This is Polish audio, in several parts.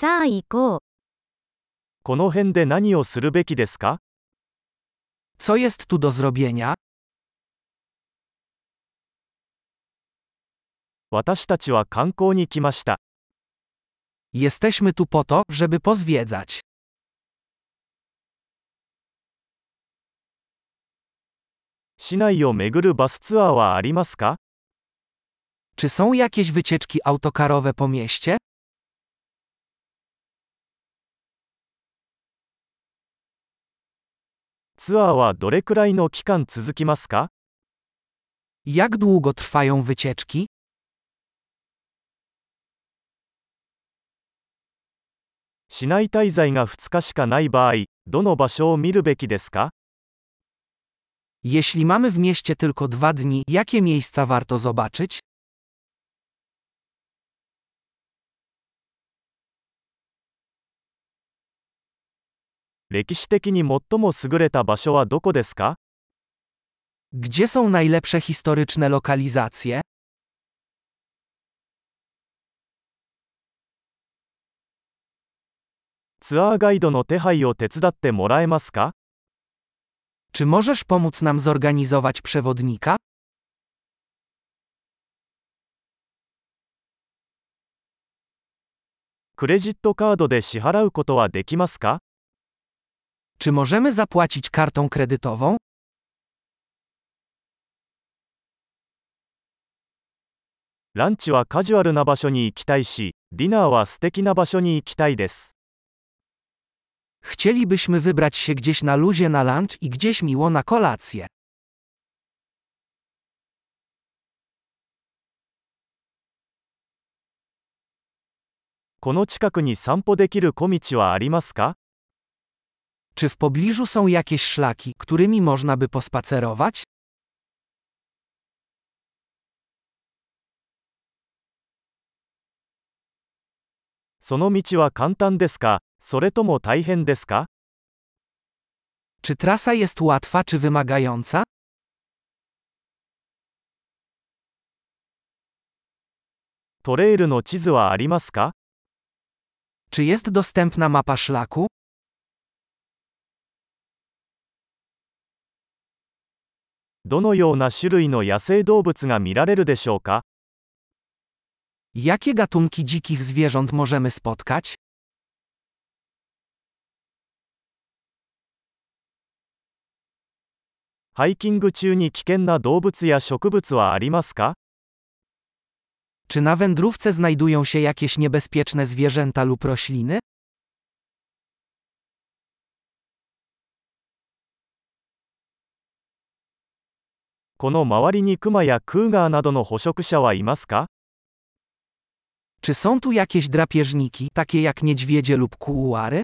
さあ行こう。この辺で何をするべきですか Co jest tu do zrobienia? 私たちは観光に来ました。Jesteśmy tu po to, żeby pozwiedzać. 市内を巡るバスツアーはありますか Czy są jakieś wycieczki autokarowe po mieście? ツアーはどれくらいの期間続きますか Jak długo trwają wycieczki? 市内滞在が2日しかない場合、どの場所を見るべきですか Jeśli mamy w mieście tylko dwa dni, jakie miejsca warto zobaczyć? 歴史的に最も優れた場所はどこですか Gdzie są najlepsze historyczne lokalizacje? ツアーガイドの手配を手伝ってもらえますか Czy możesz pomóc nam zorganizować przewodnika? クレジットカードで支払うことはできますか Czy możemy zapłacić kartą kredytową? ランチはカジュアルな場所に行きたいし、ディナーは素敵な場所に行きたいです。 Chcielibyśmy wybrać się gdzieś na luzie na lunch i gdzieś miło na kolację. この近くに散歩でき Czy w pobliżu są jakieś szlaki, którymi można by pospacerować? Czy trasa jest łatwa czy wymagająca? Czy jest dostępna mapa szlaku? どのような種類の野生動物が見られるでしょうか Jakie gatunki dzikich zwierząt możemy spotkać? ハイキング中に危険な動物や植物はありますか Czy na wędrówce znajdują się jakieś niebezpieczne zwierzęta lub rośliny? この周りにクマやクーガーなどの捕食者はいますか Czy są tu jakieś drapieżniki, takie jak niedźwiedzie lub kuuary?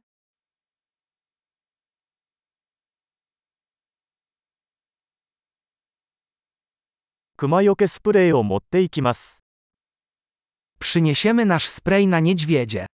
クマよけスプレーを持っていきます。 Przyniesiemy nasz spray na niedźwiedzie.